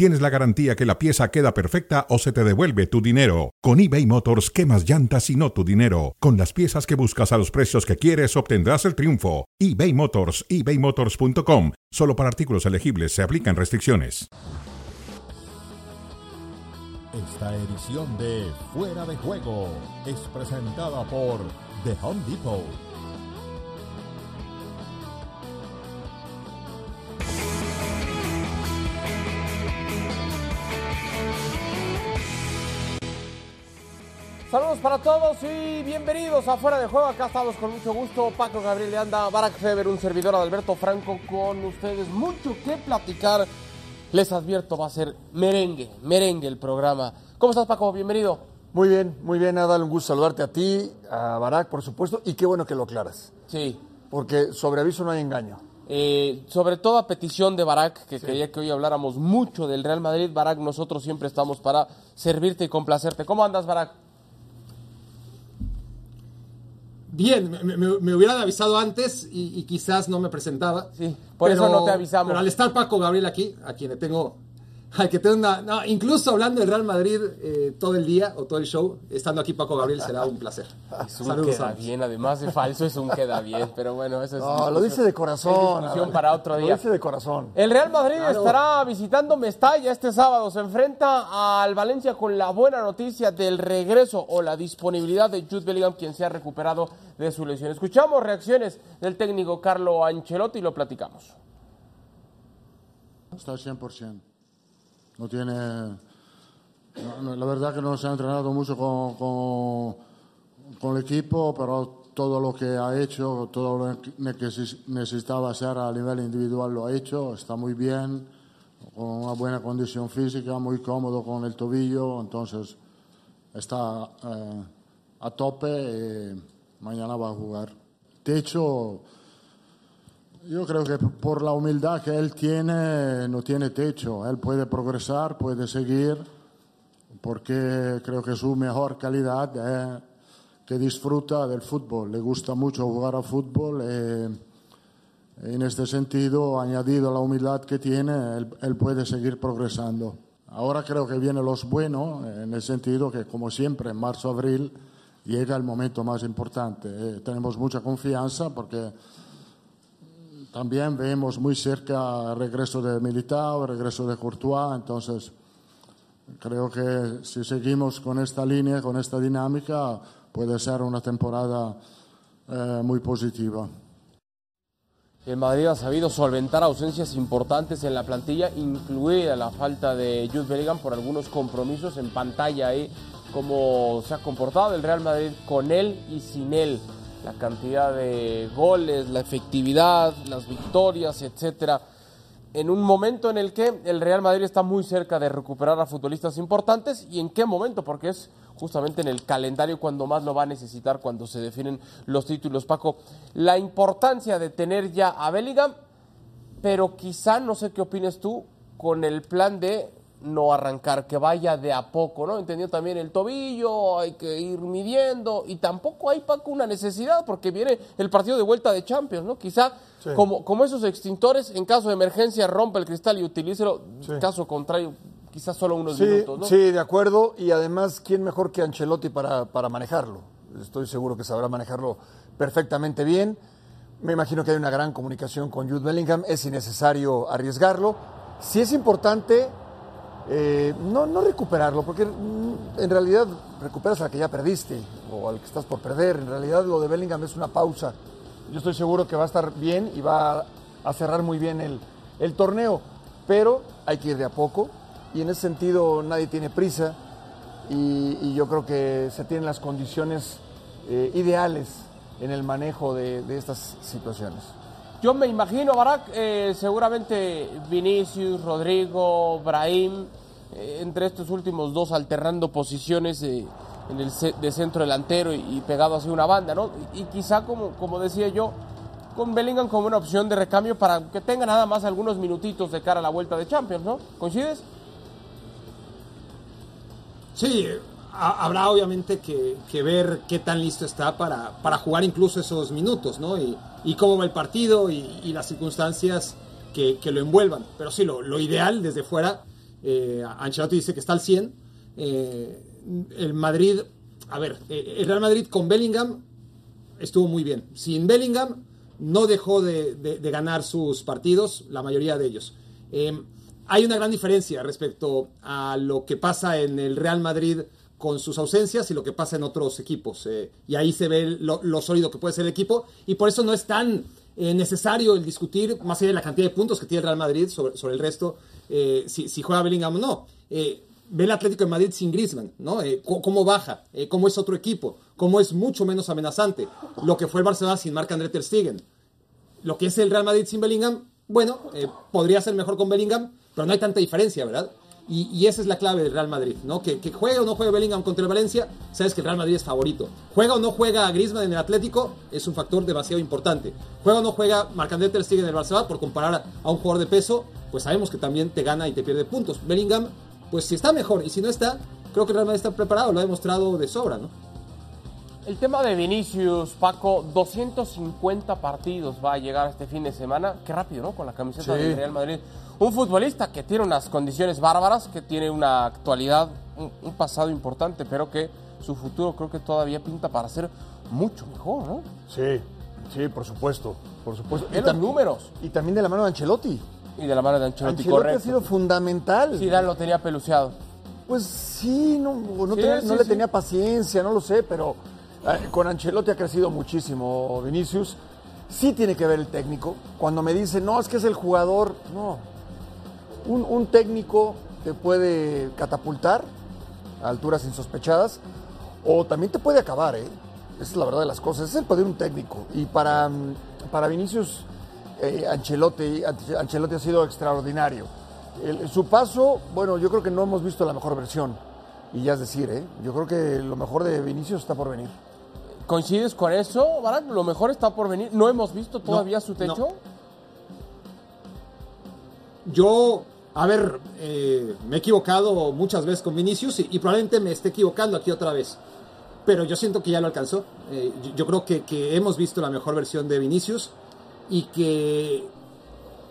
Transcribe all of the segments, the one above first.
tienes la garantía que la pieza queda perfecta o se te devuelve tu dinero. Con eBay Motors, quemas llantas y no tu dinero. Con las piezas que buscas a los precios que quieres, obtendrás el triunfo. eBay Motors, ebaymotors.com. Solo para artículos elegibles se aplican restricciones. Esta edición de Fuera de Juego es presentada por The Home Depot. Saludos para todos y bienvenidos a Fuera de Juego. Acá estamos con mucho gusto. Paco Gabriel de Anda, Barack Feber, un servidor Alberto Franco con ustedes. Mucho que platicar. Les advierto, va a ser merengue, merengue el programa. ¿Cómo estás, Paco? Bienvenido. Muy bien, muy bien, Adal. Un gusto saludarte a ti, a Barack, por supuesto, y qué bueno que lo aclaras. Sí. Porque sobre aviso no hay engaño. Eh, sobre todo a petición de Barack, que quería que hoy habláramos mucho del Real Madrid. Barack, nosotros siempre estamos para servirte y complacerte. ¿Cómo andas, Barack? Bien, me, me- me hubieran avisado antes y, y quizás no me presentaba. Sí, por eso no te avisamos. Pero al estar Paco Gabriel aquí, a quien le tengo, al que tengo una, no, incluso hablando del Real Madrid eh, todo el día o todo el show, estando aquí Paco Gabriel será un placer. Es un Saludos. queda bien, además de falso es un queda bien, pero bueno, eso es No, lo dice de corazón. para otro Lo día. dice de corazón. El Real Madrid estará visitando Mestalla este sábado. Se enfrenta al Valencia con la buena noticia del regreso o la disponibilidad de Jude Bellingham, quien se ha recuperado de su lesión. Escuchamos reacciones del técnico Carlo Ancelotti y lo platicamos. Está al 100%. No tiene. no, no, la verdad que no se ha entrenado mucho con, con, con el equipo, pero todo lo que ha hecho, todo lo que neces- necesitaba hacer a nivel individual lo ha hecho. Está muy bien, con una buena condición física, muy cómodo con el tobillo. Entonces está eh, a tope y mañana va a jugar. De hecho. Yo creo que por la humildad que él tiene, no tiene techo. Él puede progresar, puede seguir, porque creo que su mejor calidad es que disfruta del fútbol. Le gusta mucho jugar al fútbol. eh, en este sentido, añadido la humildad que tiene, él, él puede seguir progresando. Ahora creo que vienen los buenos, en el sentido que, como siempre, en marzo-abril llega el momento más importante. Eh, tenemos mucha confianza porque también vemos muy cerca el regreso de Militao, el regreso de Courtois, entonces creo que si seguimos con esta línea, con esta dinámica, puede ser una temporada eh, muy positiva. El Madrid ha sabido solventar ausencias importantes en la plantilla, incluida la falta de Jude Bellingham por algunos compromisos en pantalla ahí, cómo se ha comportado el Real Madrid con él y sin él. La cantidad de goles, la efectividad, las victorias, etcétera. En un momento en el que el Real Madrid está muy cerca de recuperar a futbolistas importantes y en qué momento, porque es justamente en el calendario cuando más lo va a necesitar cuando se definen los títulos. Paco, la importancia de tener ya a Bellingham, pero quizá, no sé qué opines tú, con el plan de no arrancar, que vaya de a poco, ¿no? Entendió también el tobillo, hay que ir midiendo, y tampoco hay, Paco, una necesidad, porque viene el partido de vuelta de Champions, ¿no? Quizá como, como esos extintores, en caso de emergencia, rompe el cristal y utilícelo, caso contrario, quizás solo unos Sí, minutos, ¿no? sí, de acuerdo. Y además, ¿quién mejor que Ancelotti para, para manejarlo? Estoy seguro que sabrá manejarlo perfectamente bien. Me imagino que hay una gran comunicación con Jude Bellingham. Es innecesario arriesgarlo. Si es importante, eh, no, no recuperarlo, porque en realidad recuperas al que ya perdiste o al que estás por perder. En realidad lo de Bellingham es una pausa. Yo estoy seguro que va a estar bien y va a, cerrar muy bien el, torneo, pero hay que ir de a poco y en ese sentido nadie tiene prisa y, yo creo que se tienen las condiciones eh, ideales en el manejo de estas situaciones. Yo me imagino, Barak, eh, seguramente Vinicius, Rodrigo, Brahim, eh, entre estos últimos dos alternando posiciones eh, en el de centro delantero y, pegado hacia una banda, ¿no? Y, y quizá, como, como decía yo, con Bellingham como una opción de recambio para que tenga nada más algunos minutitos de cara a la vuelta de Champions, ¿no? ¿Coincides? Sí, ha- habrá obviamente que, ver qué tan listo está para, para jugar incluso esos minutos, ¿no? Y, cómo va el partido y, las circunstancias que, lo envuelvan. Pero sí, lo, ideal desde fuera, eh, Ancelotti dice que está al 100. eh, el Madrid, a ver, eh, el Real Madrid con Bellingham estuvo muy bien. Sin Bellingham no dejó de, de- de ganar sus partidos, la mayoría de ellos. Eh, hay una gran diferencia respecto a lo que pasa en el Real Madrid con sus ausencias y lo que pasa en otros equipos. eh, y ahí se ve lo, lo sólido que puede ser el equipo y por eso no es tan eh, necesario el discutir, más allá de la cantidad de puntos que tiene el Real Madrid sobre, sobre el resto, eh, si, si juega Bellingham o no. Eh, ve el Atlético de Madrid sin Griezmann, ¿no? Eh, cómo baja, eh, cómo es otro equipo, cómo es mucho menos amenazante. Lo que fue el Barcelona sin Marc-André Ter Stegen. Lo que es el Real Madrid sin Bellingham, bueno, podría ser mejor con Bellingham, pero no hay tanta diferencia, ¿verdad? Y, y esa es la clave del Real Madrid, ¿no? Que, que juegue o no juegue Bellingham contra el Valencia, sabes que el Real Madrid es favorito. Juega o no juega a Griezmann en el Atlético, es un factor demasiado importante. Juega o no juega Marc-André Ter en el Barcelona, por comparar a, a un jugador de peso, pues sabemos que también te gana y te pierde puntos. Bellingham, pues si está mejor, y si no está, creo que el Real Madrid está preparado, lo ha demostrado de sobra, ¿no? El tema de Vinicius, Paco, 250 partidos va a llegar este fin de semana. Qué rápido, ¿no? Con la camiseta Sí. del Real Madrid. Un futbolista que tiene unas condiciones bárbaras, que tiene una actualidad, un, un pasado importante, pero que su futuro creo que todavía pinta para ser mucho mejor, ¿no? Sí, sí, por supuesto, por supuesto. Ve los números. Y también de la mano de Ancelotti. Y de la mano de Ancelotti, Ancelotti ha correcto. sido fundamental. Zidane lo tenía peluceado. Pues sí, no, no, Sí, tenía- sí, no le tenía paciencia, no lo sé, pero con Ancelotti ha crecido muchísimo Vinicius. Sí tiene que ver el técnico. Cuando me dice, no, es que es el jugador, no. Un, técnico te puede catapultar a alturas insospechadas o también te puede acabar, ¿eh? Esa es la verdad de las cosas. Es el poder de un técnico. Y para, para Vinicius, eh, Ancelotti, Ancelotti ha sido extraordinario. Su paso, bueno, yo creo que no hemos visto la mejor versión. Y ya es decir, ¿eh? yo creo que lo mejor de Vinicius está por venir. ¿Coincides con eso, Barak? Lo mejor está por venir. ¿No hemos visto todavía No, su no. techo? Yo, a ver, eh, me he equivocado muchas veces con Vinicius y, y probablemente me esté equivocando aquí otra vez. Pero yo siento que ya lo alcanzó. Eh, yo, yo creo que, que hemos visto la mejor versión de Vinicius y que,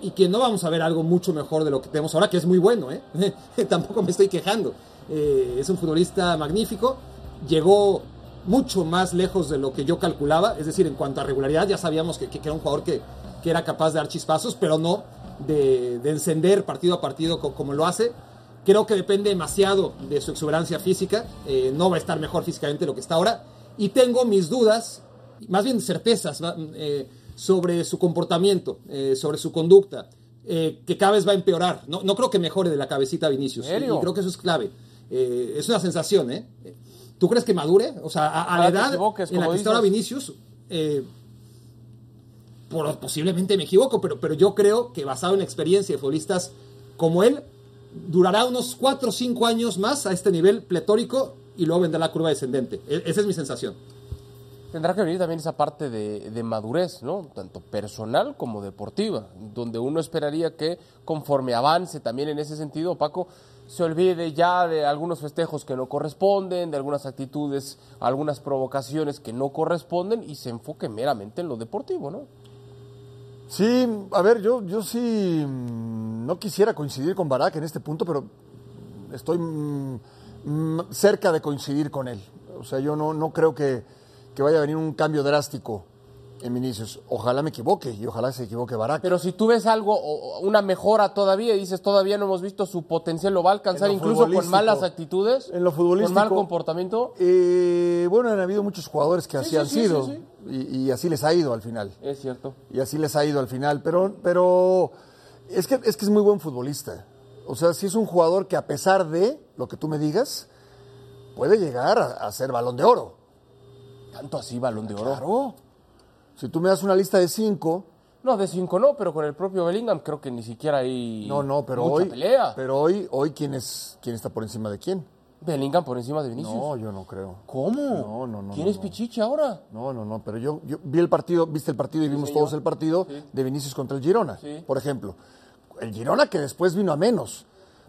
y que no vamos a ver algo mucho mejor de lo que tenemos ahora, que es muy bueno. ¿eh? Tampoco me estoy quejando. Eh, es un futbolista magnífico. Llegó mucho más lejos de lo que yo calculaba. Es decir, en cuanto a regularidad, ya sabíamos que, que- era un jugador que, que era capaz de dar chispazos, pero no de, de encender partido a partido co- como lo hace. Creo que depende demasiado de su exuberancia física. Eh, no va a estar mejor físicamente de lo que está ahora. Y tengo mis dudas, más bien certezas, eh, sobre su comportamiento, eh, sobre su conducta, que cada vez va a empeorar. No, no creo que mejore de la cabecita Vinicius. Creo que eso es clave. Es una sensación, ¿eh? ¿Tú crees que madure? O sea, a, a la edad en la que está ahora. Vinicius, eh, por- posiblemente me equivoco, pero, pero yo creo que basado en la experiencia de futbolistas como él, durará unos 4 o 5 años más a este nivel pletórico y luego vendrá la curva descendente. E- esa es mi sensación. Tendrá que venir también esa parte de, de madurez, ¿no? Tanto personal como deportiva, donde uno esperaría que conforme avance también en ese sentido, Paco, se olvide ya de algunos festejos que no corresponden, de algunas actitudes, algunas provocaciones que no corresponden y se enfoque meramente en lo deportivo, ¿no? Sí, a ver, yo, yo sí mm, no quisiera coincidir con Barak en este punto, pero estoy mm, mm, cerca de coincidir con él. O sea, yo no, no creo que, que vaya a venir un cambio drástico en Vinicius. Ojalá me equivoque y ojalá se equivoque Barak. Pero si tú ves algo, una mejora todavía y dices todavía no hemos visto su potencial, lo va a alcanzar incluso con malas actitudes, En lo futbolístico. con mal comportamiento. Eh, bueno, han habido muchos jugadores que así sí, han sí, sido y así les ha ido al final. Es cierto. Y así les ha ido al final. Pero, pero es, que, es que es muy buen futbolista. O sea, si es un jugador que a pesar de lo que tú me digas, puede llegar a, a ser balón de oro. Tanto así, balón de oro. Claro. Si tú me das una lista de cinco, No, de cinco no, pero con el propio Bellingham creo que ni siquiera hay no, no, pero mucha hoy, pelea. pero hoy, hoy quién es, quién está por encima de quién. Bellingham por encima de Vinicius. No, yo no creo. ¿Cómo? No, no, no, ¿Quién no, es no. Ahora? No, no, no, pero yo, yo vi el partido, viste el partido y vimos señor. todos el partido de Vinicius contra el Girona, Sí. por ejemplo. El Girona que después vino a menos,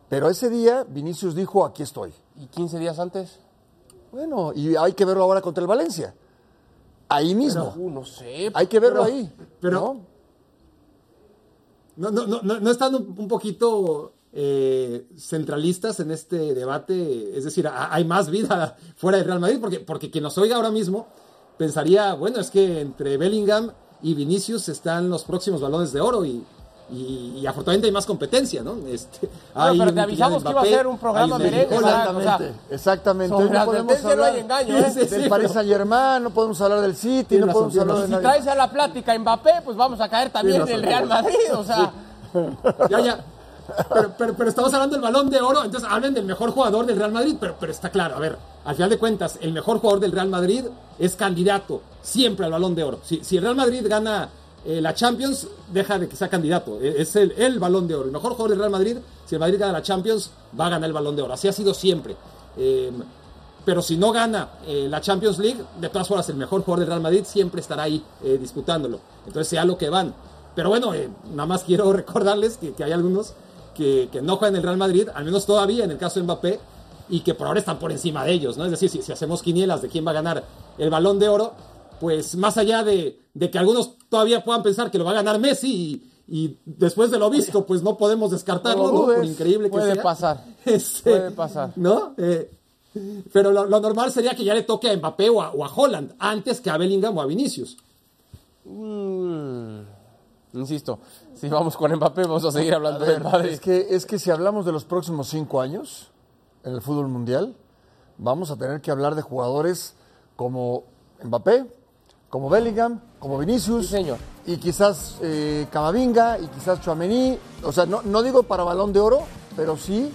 pero ese día Vinicius dijo, aquí estoy. ¿Y 15 días antes? Bueno, y hay que verlo ahora contra el Valencia. Ahí mismo. Uh, no sé. hay que verlo pero- ahí. pero- ¿no? No, no, no, no, no están un, un poquito eh, centralistas en este debate, es decir, a- hay más vida fuera del Real Madrid, porque, porque quien nos oiga ahora mismo pensaría, bueno, es que entre Bellingham y Vinicius están los próximos balones de oro y, y, y afortunadamente hay más competencia, ¿no? Este, hay pero te avisamos que iba a ser un programa merengue. ¿verdad? O sea, Exactamente, exactamente. Sobre Hoy la no podemos advertencia no hablar hay engaño, ¿eh? Del sí, Paris Saint Germain, no podemos hablar del City, no razón, podemos hablar de Si nadie. traes a la plática Mbappé, pues vamos a caer también del Real razón. Madrid. O sea, Ya, ya. Pero, pero, pero estamos hablando del balón de oro, entonces hablen del mejor jugador del Real Madrid, pero, pero está claro, a ver, al final de cuentas, el mejor jugador del Real Madrid es candidato siempre al balón de oro. Si, si el Real Madrid gana eh, la Champions, deja de que sea candidato, Eh, es el, balón de oro. El mejor jugador del Real Madrid, si el Madrid gana la Champions, va a ganar el balón de oro. Así ha sido siempre. Eh, pero si no gana eh, la Champions League, de todas formas el mejor jugador del Real Madrid siempre estará ahí eh, disputándolo. Entonces sea lo que van. Pero bueno, nada más quiero recordarles que, hay algunos que, que no juegan el Real Madrid, al menos todavía en el caso de Mbappé, y que por ahora están por encima de ellos, ¿no? Es decir, si hacemos quinielas de quién va a ganar el balón de oro, pues más allá de, de que algunos todavía puedan pensar que lo va a ganar Messi y, y después de lo visto, pues no podemos descartarlo, No por increíble que Puede sea. pasar. Este, Puede pasar. ¿No? Eh, pero lo, lo normal sería que ya le toque a Mbappé o a, o a Holland antes que a Bellingham o a Vinicius. mm, insisto, si vamos con Mbappé, vamos a seguir hablando del Madrid. Es que, es que si hablamos de los próximos cinco años en el fútbol mundial, vamos a tener que hablar de jugadores como Mbappé, como Bellingham, como Vinicius. Sí, señor. Y quizás eh, Camavinga y quizás Chouameni. O sea, no, no digo para balón de oro, pero sí,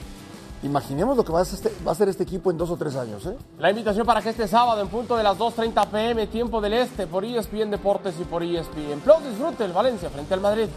imaginemos lo que va a, ser este, va a ser este equipo en dos o tres años. ¿eh? La invitación para que este sábado, en punto de las 2.30 pm, tiempo del este, por ESPN Deportes y por ESPN Plus, disfrute el Valencia frente al Madrid.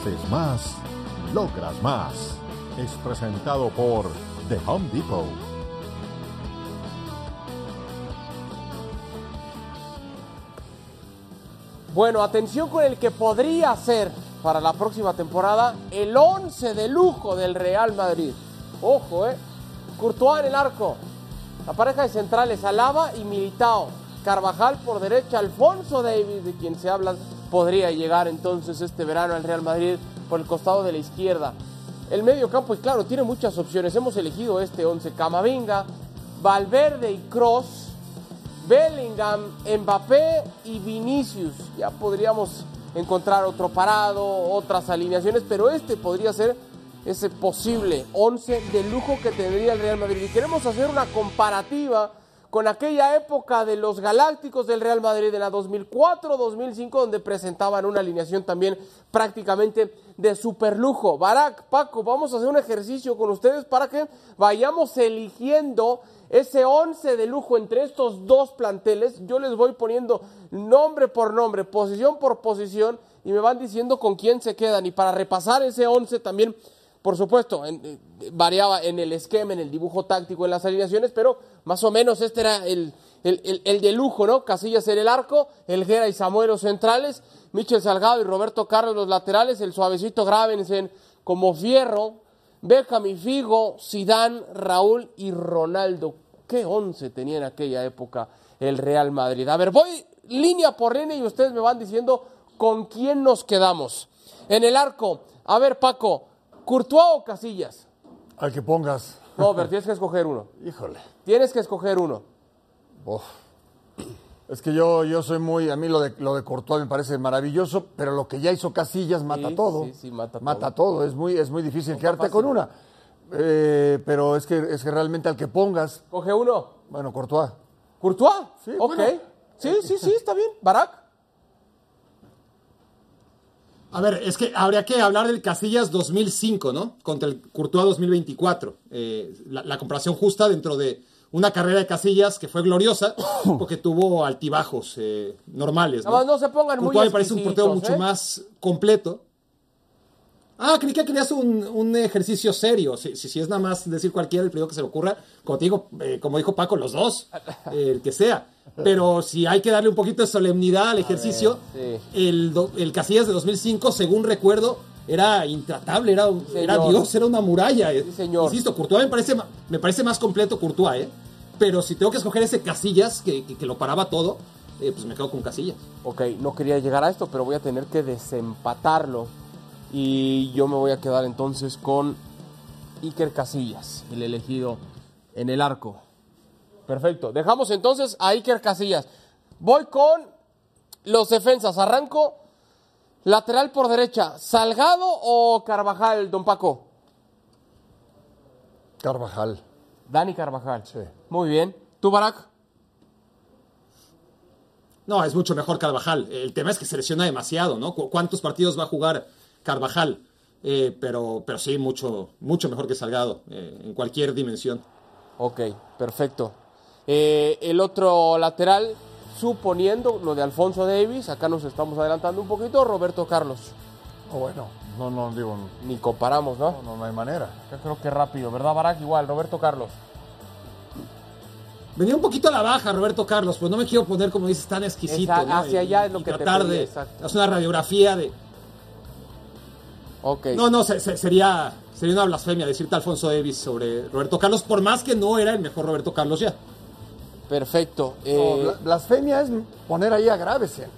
Haces más, logras más. Es presentado por The Home Depot. Bueno, atención con el que podría ser para la próxima temporada el 11 de lujo del Real Madrid. Ojo, eh. Courtois en el arco. La pareja de centrales, Alaba y Militao. Carvajal por derecha, Alfonso Davis, de quien se habla, podría llegar entonces este verano al Real Madrid por el costado de la izquierda. El medio campo, y claro, tiene muchas opciones. Hemos elegido este 11. Camavinga, Valverde y Cross. Bellingham, Mbappé y Vinicius. Ya podríamos encontrar otro parado, otras alineaciones, pero este podría ser ese posible 11 de lujo que tendría el Real Madrid. Y queremos hacer una comparativa con aquella época de los Galácticos del Real Madrid en la 2004-2005, donde presentaban una alineación también prácticamente de superlujo. Barak, Paco, vamos a hacer un ejercicio con ustedes para que vayamos eligiendo ese 11 de lujo entre estos dos planteles. Yo les voy poniendo nombre por nombre, posición por posición, y me van diciendo con quién se quedan. Y para repasar ese 11 también por supuesto, eh, variaba en el esquema, en el dibujo táctico, en las alineaciones, pero más o menos este era el, el, el, de lujo, ¿no? Casillas en el arco, Elguera y Samuel los centrales, Michel Salgado y Roberto Carlos los laterales, el suavecito Gravensen como fierro, Beckham Figo, Sidán, Raúl y Ronaldo. ¿Qué once tenía en aquella época el Real Madrid? A ver, voy línea por línea y ustedes me van diciendo con quién nos quedamos. En el arco, a ver Paco, ¿Courtois o Casillas? Al que pongas. No, pero tienes que escoger uno. Híjole. Tienes que escoger uno. Uf. Es que yo, yo soy muy, a mí lo de, lo de Courtois me parece maravilloso, pero lo que ya hizo Casillas mata Sí, todo. sí, sí, mata Mata todo. todo, es muy, es muy difícil quedarte fácil. con una. Eh, pero es que, es que realmente al que pongas, Coge uno. bueno, Courtois. ¿Courtois? Sí, ok. bueno. Sí, sí, sí, está bien. ¿Barak? A ver, es que habría que hablar del Casillas 2005, ¿no? Contra el Courtois 2024. Eh, la, la comparación justa dentro de una carrera de Casillas que fue gloriosa porque tuvo altibajos eh, normales, ¿no? No se pongan muy Courtois me parece un portero mucho ¿eh? más completo. Ah, creí que querías un, un ejercicio serio. Si, si, si es nada más decir cualquiera, el primero que se le ocurra, como te digo, eh, como dijo Paco, los dos, eh, el que sea. Pero si hay que darle un poquito de solemnidad al ejercicio, sí. el, do- el Casillas de 2005, según recuerdo, era intratable, era, era. Dios, era una muralla. eh. Sí, señor. Insisto, Courtois me parece, me parece más completo Courtois, ¿eh? Pero si tengo que escoger ese Casillas, que, que- que lo paraba todo, eh, pues me quedo con Casillas. Ok, no quería llegar a esto, pero voy a tener que desempatarlo. Y yo me voy a quedar entonces con Iker Casillas, el elegido en el arco. Perfecto. Dejamos entonces a Iker Casillas. Voy con los defensas. Arranco lateral por derecha. ¿Salgado o Carvajal, don Paco? Carvajal. Dani Carvajal. Sí. Muy bien. ¿Tú, Barak? No, es mucho mejor Carvajal. El tema es que se lesiona demasiado, ¿no? ¿Cu- ¿Cuántos partidos va a jugar Carvajal? Eh, pero, pero sí, mucho, mucho mejor que Salgado, eh, en cualquier dimensión. Ok, perfecto. Eh, el otro lateral, suponiendo lo de Alfonso Davis, acá nos estamos adelantando un poquito, Roberto Carlos. Oh, bueno, no, no, digo, Ni comparamos, ¿no? no, no hay manera. Yo creo que rápido, ¿verdad, Barak? Igual, Roberto Carlos. Venía un poquito a la baja Roberto Carlos, pues no me quiero poner, como dices, tan exquisito. Esa- ¿no? hacia Y- allá es lo y que te tratar pedí, de exacto. hacer una radiografía de... Ok. No, no, se- se- sería, sería una blasfemia decirte Alfonso Davis sobre Roberto Carlos, por más que no era el mejor Roberto Carlos ya. Perfecto. No, Eh, bla- blasfemia es poner ahí a Gravesen.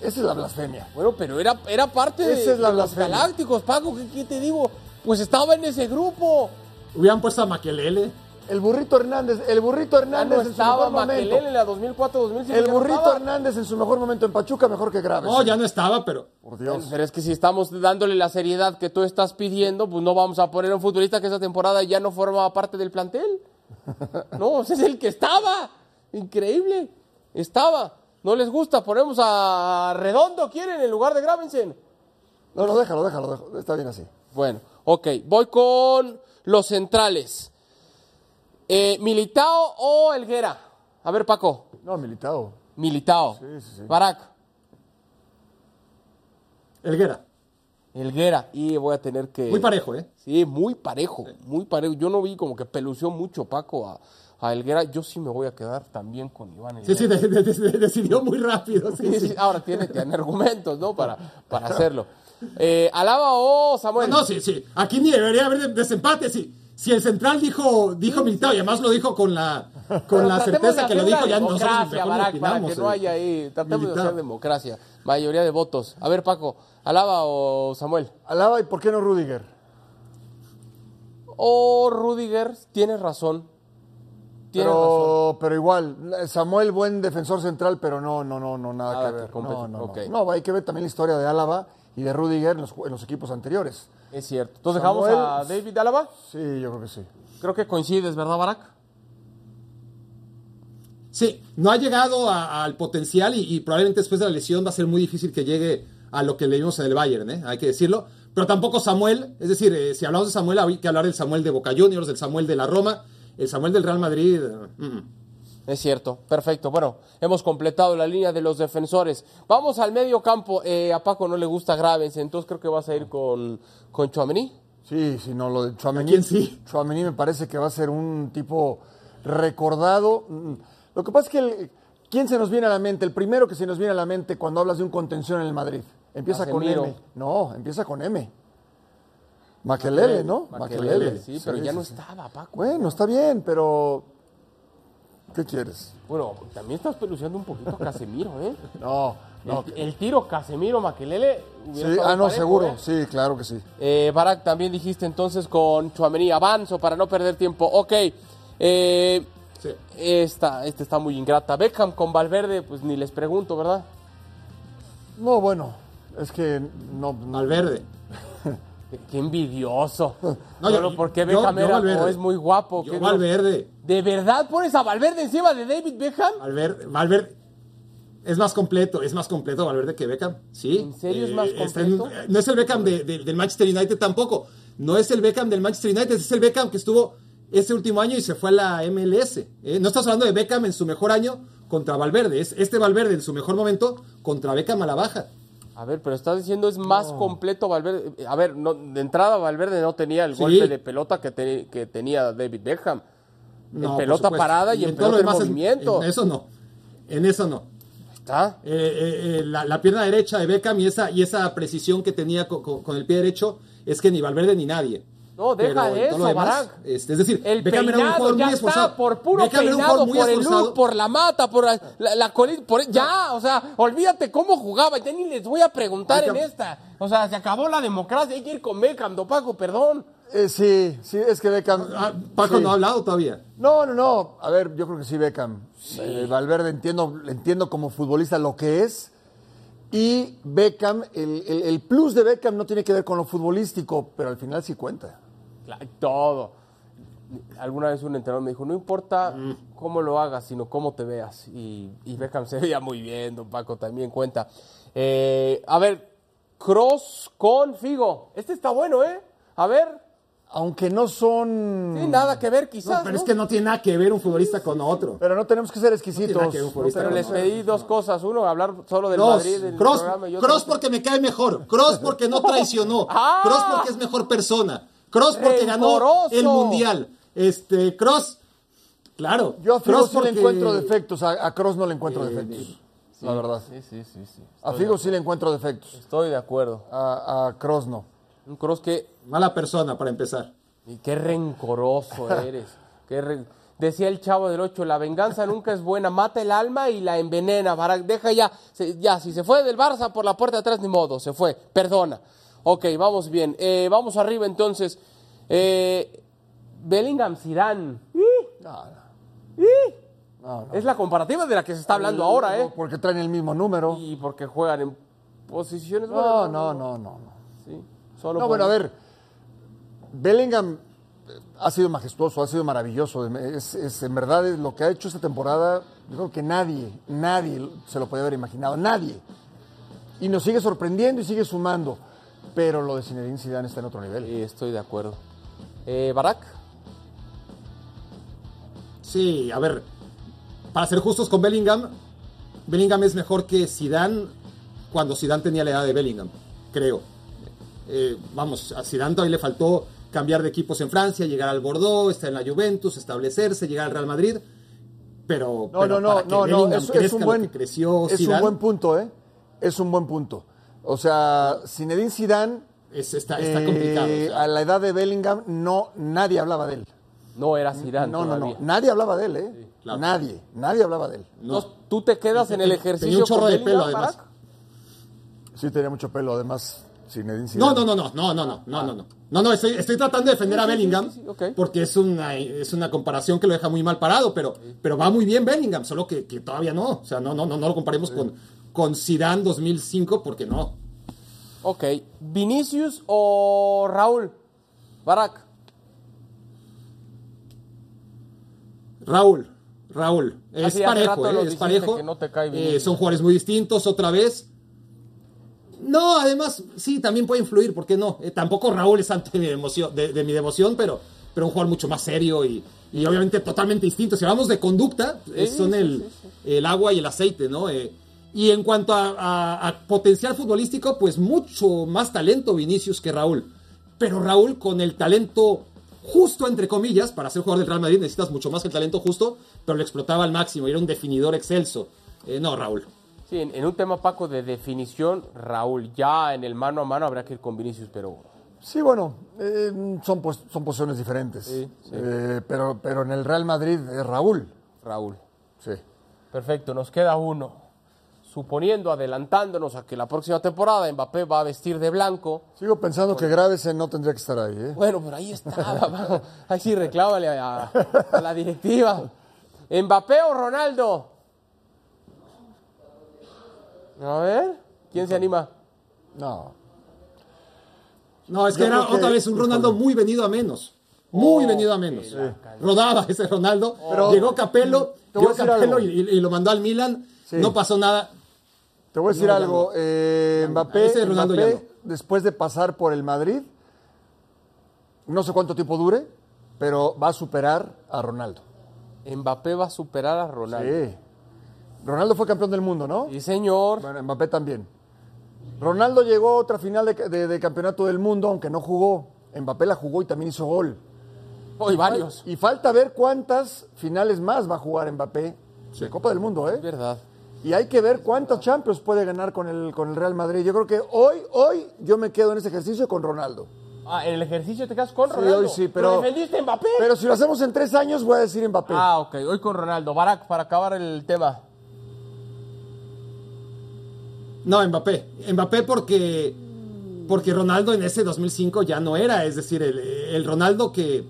Esa es la blasfemia. bueno, pero era, era parte de, Esa es la de los. Galácticos, Paco, ¿qué, qué te digo? Pues estaba en ese grupo. Hubieran puesto a Maquelele. El burrito Hernández, el burrito Hernández no en su estaba mejor Maquelele momento. en la 2004-2005. El no burrito estaba. Hernández en su mejor momento en Pachuca mejor que Gravesen. No, ya no estaba, pero... Por Dios. Pero es que si estamos dándole la seriedad que tú estás pidiendo, pues no vamos a poner a un futbolista que esa temporada ya no formaba parte del plantel. No, ese es el que estaba. Increíble. Estaba. No les gusta, ponemos a Redondo, ¿quieren? En lugar de Gravensen. No, no, déjalo, déjalo, déjalo. Está bien así. Bueno, ok. Voy con los centrales. Eh, ¿Militao o Elguera? A ver, Paco. No, Militao. Militao. Sí, sí, sí. Barak. Elguera. Elguera. Y voy a tener que... Muy parejo, ¿eh? Sí, muy parejo, muy parejo. Yo no vi como que pelució mucho Paco a, a Elguera. Yo sí me voy a quedar también con Iván Sí, sí, Elguera. de- de- de- decidió muy rápido. Sí, Sí, Ahora tiene que tener argumentos, ¿no? Para, para hacerlo. Eh, ¿Alaba o Samuel? No, sí, sí. Aquí ni debería haber de- desempate. Sí. Si el central dijo, dijo Militao y además lo dijo con la, con Pero la certeza que lo dijo, ya nosotros democracia, mejor no Barak, para opinamos. que no haya ahí. Tratemos de hacer democracia. Mayoría de votos. A ver, Paco, ¿Alaba o Samuel? Alaba y ¿por qué no Rudiger? O Rudiger, tienes razón. Tienes razón. Pero, pero igual, Samuel, buen defensor central, pero no, no, no, no, nada, Nada que que ver. No, no, no. No, hay que ver también la historia de Álava y de Rudiger en los, ju- en los equipos anteriores. Es cierto. Entonces dejamos a David Alaba. Sí, yo creo que sí. Creo que coincides, ¿verdad, Barak? Sí, no ha llegado a- al potencial y, y probablemente después de la lesión va a ser muy difícil que llegue a lo que le vimos en el Bayern, ¿eh? hay que decirlo. Pero tampoco Samuel, es decir, eh, si hablamos de Samuel, hay que hablar del Samuel de Boca Juniors, del Samuel de la Roma, el Samuel del Real Madrid. eh, mm, mm. Es cierto, perfecto. Bueno, hemos completado la línea de los defensores. Vamos al medio campo. Eh, a Paco no le gusta Graves, entonces creo que vas a ir con, con Chouameni. Sí, sí, no, lo de Chouameni. ¿A quién sí? Chouameni me parece que va a ser un tipo recordado. Mm, Lo que pasa es que, el- ¿quién se nos viene a la mente? El primero que se nos viene a la mente cuando hablas de un contención en el Madrid. Empieza Casemiro. con M. No, empieza con M. Maquelele, ¿no? Makelele, sí, pero ya no estaba, Paco. Bueno, está bien, pero... ¿Qué quieres? Bueno, también estás peluceando un poquito a Casemiro, ¿eh? No, no. El, el tiro Casemiro Maquelele. hubiera Sí, ah, no, parejo, seguro. ¿eh? Sí, claro que sí. Eh, Barak, también dijiste entonces con Chouameni. Avanzo para no perder tiempo. Ok. Eh, Sí. esta, esta está muy ingrata. Beckham con Valverde, pues ni les pregunto, ¿verdad? No, bueno, es que no... no- Valverde. Qué envidioso. No, yo- porque yo- Beckham yo era- es muy guapo. Yo. Valverde. ¿De verdad pones a Valverde encima de David Beckham? Valverde, Valverde es más completo, es más completo Valverde que Beckham, ¿sí. ¿En serio es más está en- completo? no es el Beckham de- de- del Manchester United tampoco. No es el Beckham del Manchester United, es el Beckham que estuvo este último año y se fue a la MLS. ¿eh? No estás hablando de Beckham en su mejor año contra Valverde, es este Valverde en su mejor momento contra Beckham a la baja. A ver, pero estás diciendo es más completo Valverde. A ver, no, de entrada Valverde no tenía el Sí. golpe de pelota que, te- que tenía David Beckham. No, en pelota parada y, en pelota en movimiento. en eso no, en eso no. ¿Está? Eh, eh, eh, la, la pierna derecha de Beckham y esa, y esa precisión que tenía co- co- con, el pie derecho es que ni Valverde ni nadie. No, deja Pero en eso, demás, Barak. este, es decir, El Beckham era un peinado jugador ya muy esforzado. está, por puro Beckham peinado, por el look, por la mata, por la, la, la colita, por ya, o sea, olvídate cómo jugaba, ya ni les voy a preguntar en esta. O sea, se acabó la democracia, hay que ir con Beckham, Dopaco, perdón. Eh, sí, sí, es que Beckham... Ah, Paco sí. no ha hablado todavía. No, no, no. A ver, yo creo que sí, Beckham. Eh, Valverde entiendo, entiendo como futbolista lo que es. Y Beckham, el, el- el plus de Beckham no tiene que ver con lo futbolístico, pero al final sí cuenta. Claro, Todo. Alguna vez un entrenador me dijo, no importa cómo lo hagas, sino cómo te veas. Y, y Beckham se veía muy bien, don Paco también cuenta. Eh, a ver, Cross con Figo. Este está bueno, ¿eh? A ver, Aunque no son... sí, nada que ver No, quizás, pero ¿no? es que no tiene nada que ver un futbolista con otro. Pero no tenemos que ser exquisitos. nada que ver un No futbolista Pero les pedí dos cosas. Uno, hablar solo del Cross, Madrid Cross, programa. Y otro- Cross porque me cae mejor. Cross porque no traicionó. Ah. Cross porque es mejor persona. Cross porque ganó el mundial. Este, Cross, claro. Yo a Figo sí le encuentro defectos, a, a Kroos no le encuentro defectos. la verdad. Sí, sí, sí. sí. A Figo sí le encuentro defectos. Estoy de acuerdo. A, a Kroos no. Un Cross que Mala persona para empezar. Y qué rencoroso eres. Qué re- Decía el chavo del 8, la venganza nunca es buena, mata el alma y la envenena. Barak, deja ya, se- ya, si se fue del Barça por la puerta de atrás, ni modo, se fue, perdona. Ok, vamos bien. Eh, vamos arriba entonces. Eh, Bellingham Zidane. No, no. Es la comparativa de la que se está hablando ahora, ¿eh? Porque traen el mismo número. Y porque juegan en posiciones No, no, no, no. no. Sí, solo No, bueno, a ver. Bellingham eh, ha sido majestuoso, ha sido maravilloso. Es, es- en verdad, es lo que ha hecho esta temporada, yo creo que nadie, nadie se lo podía haber imaginado. Nadie. Y nos sigue sorprendiendo y sigue sumando. Pero lo de Zinedine Zidane está en otro nivel. Sí, estoy de acuerdo. Eh, Barak. Sí, a ver, para ser justos con Bellingham, Bellingham es mejor que Zidane cuando Zidane tenía la edad de Bellingham, creo. Eh, vamos, a Zidane todavía le faltó cambiar de equipos en Francia, llegar al Bordeaux, estar en la Juventus, establecerse, llegar al Real Madrid. Pero, No, pero no, no, para que no, es, un buen, creció es un buen punto, ¿eh? Es un buen punto. O sea, Zinedine Zidane, es- está, está eh, complicado. o sea. a la edad de Bellingham, no, nadie hablaba de él. No era Zidane No, no, no, nadie hablaba de él, ¿eh? claro. Nadie, nadie hablaba de él. No. Entonces, ¿tú te quedas en el Tenía un ejercicio chorro con de pelo, además. Sí, tenía mucho pelo, además, Zinedine Zidane. No, no, no, no, no, no, no, no, no, no. No, no, estoy, estoy tratando de defender a Bellingham sí, sí, porque es una, es una comparación que lo deja muy mal parado, pero, pero va muy bien Bellingham, solo que, que todavía no. O sea, no, no, no, no lo comparemos con, con Zidane 2005 porque no. Ok. ¿Vinicius o Raúl? Barak. Raúl, Raúl. Es Hace parejo, ¿eh? es parejo. no Eh, son jugadores muy distintos otra vez. No, además, sí, también puede influir, ¿por qué no? Eh, tampoco Raúl es santo de mi devoción, de, de mi devoción pero, pero un jugador mucho más serio y, y obviamente totalmente distinto. Si hablamos de conducta, eh, Sí, son sí, el, el agua y el aceite, ¿no? Eh, y en cuanto a, a- a potencial futbolístico, pues mucho más talento Vinicius que Raúl. Pero Raúl con el talento justo, entre comillas, para ser jugador del Real Madrid necesitas mucho más que el talento justo, pero lo explotaba al máximo y era un definidor excelso. Eh, no, Raúl. Sí, en, en un tema, Paco, de definición, Raúl, ya en el mano a mano habrá que ir con Vinicius, pero Sí, bueno, eh, son, pos- son posiciones diferentes. Sí, sí. Eh, pero, pero en el Real Madrid es Raúl. Raúl. Sí. Perfecto, nos queda uno. Suponiendo, adelantándonos a que la próxima temporada Mbappé va a vestir de blanco. Sigo pensando que Gravesen no tendría que estar ahí. ¿eh? Bueno, pero ahí está. Paco. Ahí sí reclámale a, a la directiva. ¿Mbappé o Ronaldo? A ver, ¿quién se anima? No. No, es que Yo era que- otra vez un Ronaldo muy venido a menos. Muy venido a menos. Rodaba ese Ronaldo. Pero- llegó Capello, llegó Capello y, y lo mandó al Milan. Sí. No pasó nada. Te voy a decir No, algo. no. eh, Mbappé, Ese Ronaldo ya Mbappé, después de pasar por el Madrid, no sé cuánto tiempo dure, pero va a superar a Ronaldo. Mbappé va a superar a Ronaldo. Sí. Ronaldo fue campeón del mundo, ¿no? Sí, señor. Bueno, Mbappé también. Ronaldo llegó a otra final de, de- de campeonato del mundo, aunque no jugó. Mbappé la jugó y también hizo gol. Hoy varios. Y falta ver cuántas finales más va a jugar Mbappé de Copa del Mundo, ¿eh? Es verdad. Y hay que ver cuántos Champions puede ganar con el, con el Real Madrid. Yo creo que hoy, hoy yo me quedo en ese ejercicio con Ronaldo. Ah, en el ejercicio te quedas con Sí, Ronaldo. hoy sí, pero- defendiste a Mbappé? Pero si lo hacemos en tres años, voy a decir Mbappé. Ah, ok, hoy con Ronaldo. Barak, para acabar el tema. No, Mbappé. Mbappé porque, porque Ronaldo en ese 2005 ya no era. Es decir, el, el Ronaldo que,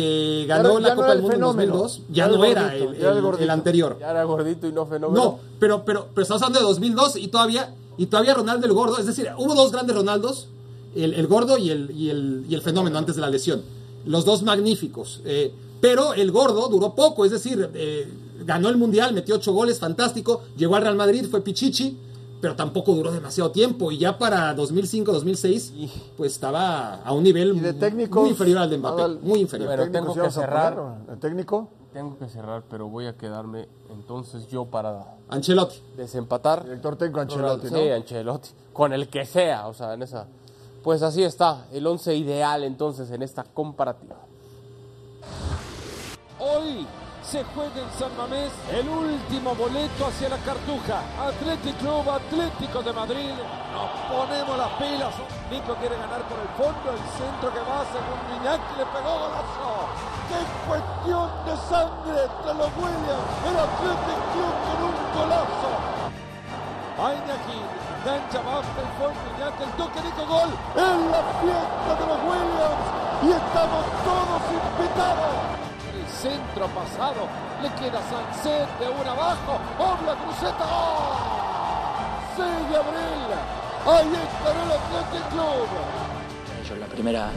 que ganó Ya- la no Copa era del el Mundo en fenómeno. 2002 ya, Ya no era gordito, el, ya el el- gordito. el anterior. Ya era gordito y no fenómeno. No, pero, pero, pero estamos hablando de 2002 y todavía, y todavía Ronaldo el gordo. Es decir, hubo dos grandes Ronaldos, el, el gordo y el, y, el, y el fenómeno antes de la lesión. Los dos magníficos. eh, pero el gordo duró poco, es decir, eh, ganó el Mundial, metió ocho goles, fantástico. Llegó al Real Madrid, fue Pichichi, pero tampoco duró demasiado tiempo. Y ya para 2005-2006, pues estaba a un nivel y de técnico. muy inferior al de Mbappé. muy inferior. Bueno, tengo que cerrar. ¿El técnico? Tengo que cerrar, pero voy a quedarme entonces yo para Ancelotti. desempatar. Director técnico Ancelotti, ¿no? Sí, Ancelotti. Con el que sea, o sea, en esa. Pues así está, el once ideal entonces en esta comparativa. Hoy se juega en San Mamés el último boleto hacia la Cartuja. Atlético Club Atlético de Madrid. Nos ponemos las pilas. Nico quiere ganar por el fondo. El centro que va según Iñaki le pegó golazo. ¡Qué cuestión de sangre entre los Williams! El Atlético Club con un golazo. A Iñaki, engancha bajo el fondo, Iñaki, el toque, Nico, gol. En la fiesta de los Williams. Y estamos todos invitados. Centro pasado, le queda Sancet de una abajo, obla cruceta, ¡oh! ¡Sí, Gabriel! Ahí estará el Athletic Club. Ellos la primera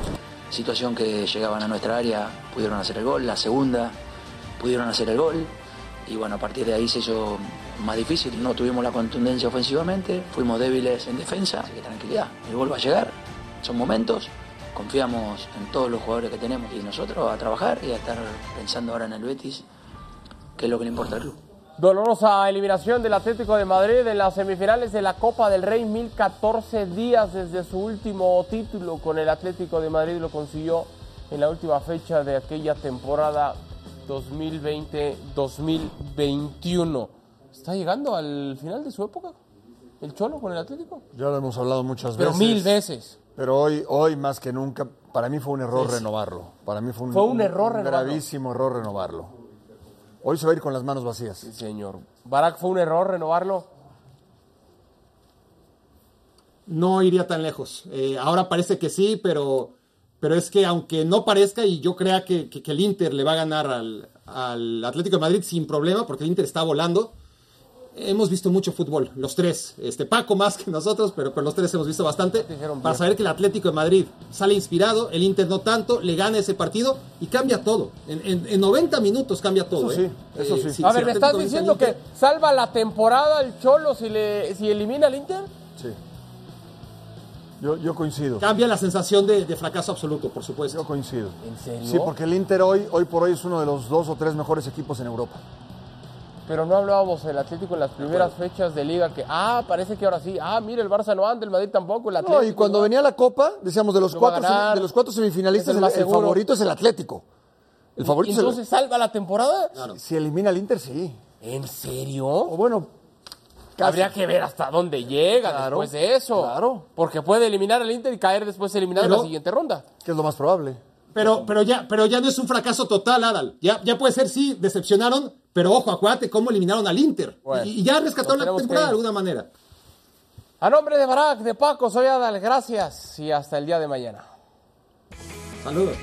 situación que llegaban a nuestra área pudieron hacer el gol, la segunda pudieron hacer el gol. Y bueno, a partir de ahí se hizo más difícil, no tuvimos la contundencia ofensivamente, fuimos débiles en defensa, así que tranquilidad, el gol va a llegar, son momentos, confiamos en todos los jugadores que tenemos y nosotros a trabajar y a estar pensando ahora en el Betis, que es lo que le importa al club. Dolorosa eliminación del Atlético de Madrid en las semifinales de la Copa del Rey, 1014 días desde su último título con el Atlético de Madrid, lo consiguió en la última fecha de aquella temporada 2020-2021. ¿Está llegando al final de su época el Cholo con el Atlético? Ya lo hemos hablado muchas Pero veces. mil veces. Pero hoy, hoy más que nunca, para mí fue un error renovarlo. Para mí fue un, Fue un error gravísimo error renovarlo. Hoy se va a ir con las manos vacías. Sí, señor. Barak, ¿fue un error renovarlo? no iría tan lejos. Eh, ahora parece que sí, pero, pero es que aunque no parezca y yo crea que, que- que el Inter le va a ganar al, al Atlético de Madrid sin problema, porque el Inter está volando, hemos visto mucho fútbol, los tres. Este Paco más que nosotros, pero, pero los tres hemos visto bastante. Dijeron Para saber que el Atlético de Madrid sale inspirado, el Inter no tanto, le gana ese partido y cambia todo. En, en- en 90 minutos cambia todo. Eso ¿eh? sí, eso sí. si- A si ver, ¿me el estás diciendo que salva la temporada el Cholo si, le, si elimina al Inter? Sí. Yo, yo coincido. Cambia la sensación de, de fracaso absoluto, por supuesto. Yo coincido. ¿En serio? Sí, porque el Inter hoy, hoy por hoy es uno de los dos o tres mejores equipos en Europa. Pero no hablábamos del Atlético en las primeras fechas de liga que, ah, parece que ahora sí, ah, mira, el Barça no anda, el Madrid tampoco, el Atlético. No, y cuando no. venía la Copa, decíamos de los, cuatro, ganar. de los cuatro semifinalistas, el el, el favorito es el Atlético. El favorito es Entonces salva la temporada. el, Si elimina al Inter, sí. ¿En serio? O bueno, casi. Habría que ver hasta dónde llega Claro, después de eso. claro. Porque puede eliminar al Inter y caer después eliminado en la siguiente ronda. que es lo más probable. Pero, pero, ya, pero ya no es un fracaso total, Adal. Ya, ya puede ser, sí, decepcionaron, pero ojo, acuérdate cómo eliminaron al Inter. Bueno, y, y ya rescataron la temporada de alguna manera. A nombre de Barak, de Paco, soy Adal. Gracias y hasta el día de mañana. Saludos.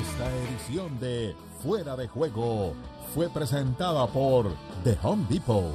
Esta edición de Fuera de Juego fue presentada por The Home Depot.